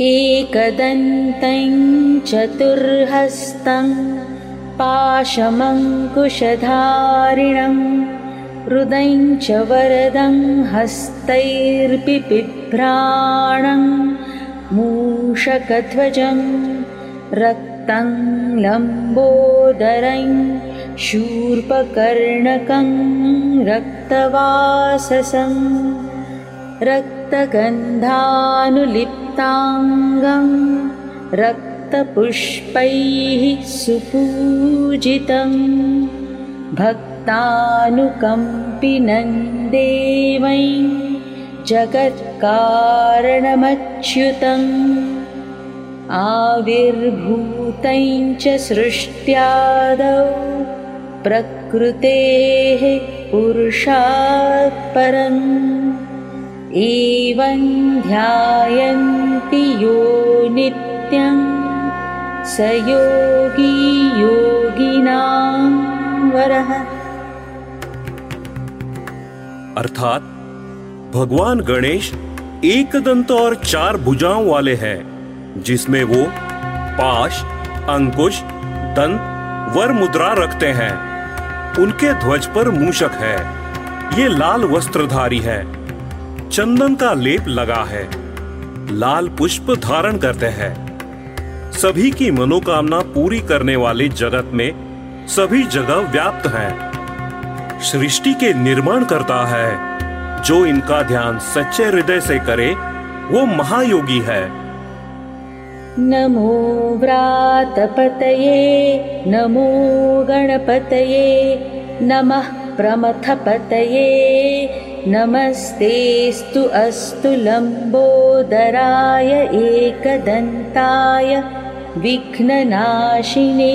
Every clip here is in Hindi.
एकदन्तं चतुर्हस्तं पाशमङ्कुशधारिणं हृदं च वरदं हस्तैर्पिबिभ्राणं मूषकध्वजं रक्तं लम्बोदरं शूर्पकर्णकं रक्तवाससं रक्तगन्धानुलिप्ताङ्गं रक्तपुष्पैः सुपूजितं भक्तानुकम्पिनं देवै जगत्कारणमच्युतम् आविर्भूतं च सृष्ट्यादौ प्रकृतेः पुरुषात् परम् एवं ध्यायन्ति यो नित्यं स योगी योगिनां वरः। अर्थात, भगवान गणेश एक दंत और चार भुजाओं वाले हैं, जिसमें वो पाश, अंकुश, दंत, वर मुद्रा रखते हैं। उनके ध्वज पर मूषक है। ये लाल वस्त्रधारी है। चंदन का लेप लगा है। लाल पुष्प धारण करते हैं। सभी की मनोकामना पूरी करने वाले जगत में सभी जगह व्याप्त हैं। सृष्टि के निर्माण करता है। जो इनका ध्यान सच्चे हृदय से करे, वो महायोगी है। नमो व्रातपतये, नमो गणपतये, नमः प्रमथपतये। नमस्तेस्तु अस्तु लम्बोदराय एकदन्ताय विघ्ननाशिने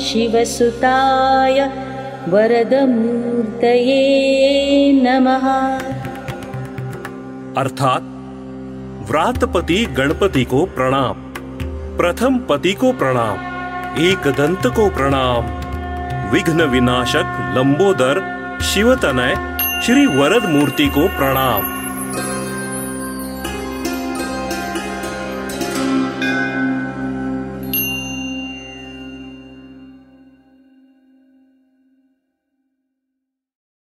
शिवसुताय वरदमूर्तये नमः। अर्थात व्रातपति गणपति को प्रणाम, प्रथम पति को प्रणाम एक दंत को प्रणाम, विघ्न विनाशक लंबोदर शिवतनय श्री वरद मूर्ति को प्रणाम।